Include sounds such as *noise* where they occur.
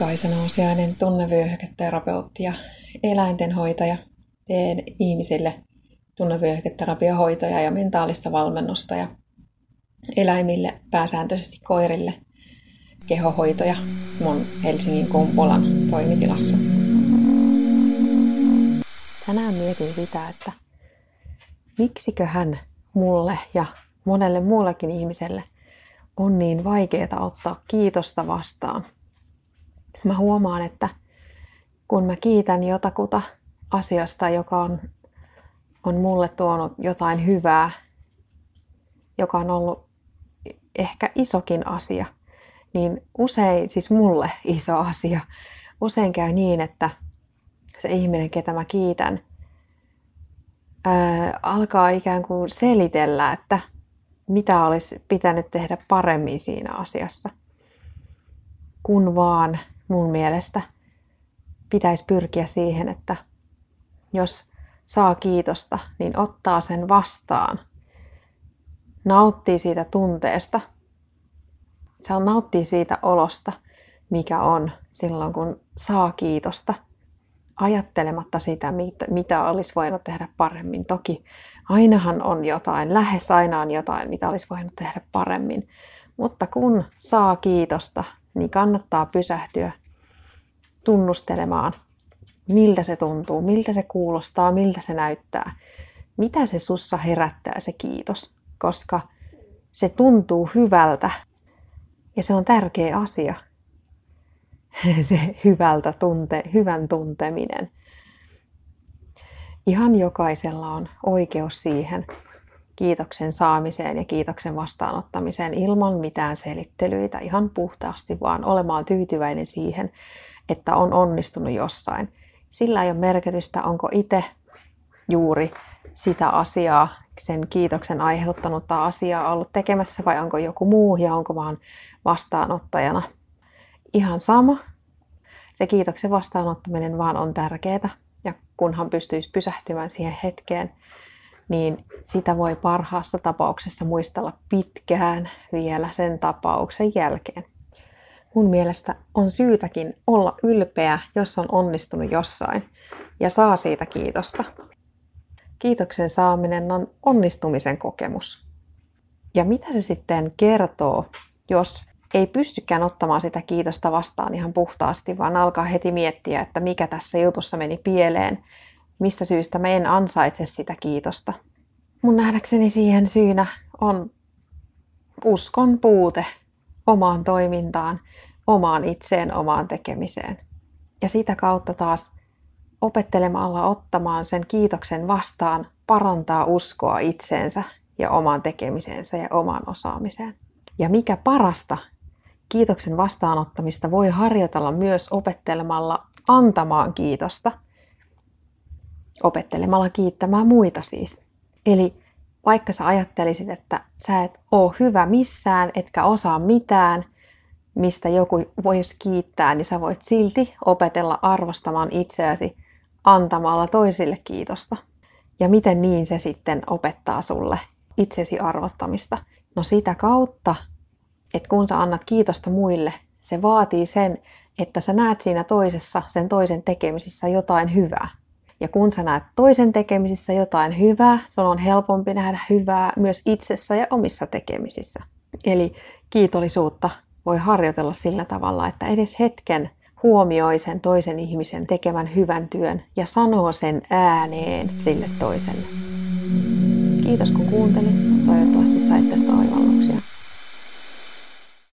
Kaisa Nousiainen, tunnevyöhyketerapeutti ja eläintenhoitaja. Teen ihmisille tunnevyöhyketerapiahoitoja ja mentaalista valmennusta ja eläimille, pääsääntöisesti koirille, kehohoitoja mun Helsingin Kumpulan toimitilassa. Tänään mietin sitä, että miksiköhän mulle ja monelle muullekin ihmiselle on niin vaikeaa ottaa kiitosta vastaan – mä huomaan, että kun mä kiitän jotakuta asiasta, joka on, on mulle tuonut jotain hyvää, joka on ollut ehkä isokin asia, niin usein, siis mulle iso asia, usein käy niin, että se ihminen, ketä mä kiitän, ää, alkaa ikään kuin selitellä, että mitä olisi pitänyt tehdä paremmin siinä asiassa, kun vaan mun mielestä pitäisi pyrkiä siihen, että jos saa kiitosta, niin ottaa sen vastaan. Nauttii siitä tunteesta. Saa nauttii siitä olosta, mikä on silloin, kun saa kiitosta. Ajattelematta sitä, mitä olisi voinut tehdä paremmin. Toki ainahan on jotain, lähes aina on jotain, mitä olisi voinut tehdä paremmin. Mutta kun saa kiitosta, niin kannattaa pysähtyä tunnustelemaan, miltä se tuntuu, miltä se kuulostaa, miltä se näyttää. Mitä se sussa herättää se kiitos, koska se tuntuu hyvältä ja se on tärkeä asia. *laughs* se hyvältä tunte, hyvän tunteminen. Ihan jokaisella on oikeus siihen kiitoksen saamiseen ja kiitoksen vastaanottamiseen ilman mitään selittelyitä, ihan puhtaasti vaan olemaan tyytyväinen siihen, että on onnistunut jossain. Sillä ei ole merkitystä, onko itse juuri sitä asiaa, sen kiitoksen aiheuttanutta asiaa ollut tekemässä vai onko joku muu ja onko vaan vastaanottajana. Ihan sama. Se kiitoksen vastaanottaminen vaan on tärkeää ja kunhan pystyisi pysähtymään siihen hetkeen, niin sitä voi parhaassa tapauksessa muistella pitkään vielä sen tapauksen jälkeen mun mielestä on syytäkin olla ylpeä, jos on onnistunut jossain ja saa siitä kiitosta. Kiitoksen saaminen on onnistumisen kokemus. Ja mitä se sitten kertoo, jos ei pystykään ottamaan sitä kiitosta vastaan ihan puhtaasti, vaan alkaa heti miettiä, että mikä tässä jutussa meni pieleen, mistä syystä mä en ansaitse sitä kiitosta. Mun nähdäkseni siihen syynä on uskon puute omaan toimintaan, omaan itseen, omaan tekemiseen. Ja sitä kautta taas opettelemalla ottamaan sen kiitoksen vastaan parantaa uskoa itseensä ja omaan tekemisensä ja omaan osaamiseen. Ja mikä parasta, kiitoksen vastaanottamista voi harjoitella myös opettelemalla antamaan kiitosta. Opettelemalla kiittämään muita siis. Eli vaikka sä ajattelisit, että sä et oo hyvä missään, etkä osaa mitään, mistä joku voisi kiittää, niin sä voit silti opetella arvostamaan itseäsi antamalla toisille kiitosta. Ja miten niin se sitten opettaa sulle itsesi arvottamista? No sitä kautta, että kun sä annat kiitosta muille, se vaatii sen, että sä näet siinä toisessa, sen toisen tekemisissä jotain hyvää. Ja kun sä näet toisen tekemisissä jotain hyvää, sun on helpompi nähdä hyvää myös itsessä ja omissa tekemisissä. Eli kiitollisuutta voi harjoitella sillä tavalla, että edes hetken huomioi sen toisen ihmisen tekemän hyvän työn ja sanoo sen ääneen sille toiselle. Kiitos kun kuuntelit. Toivottavasti sait tästä oivalluksia.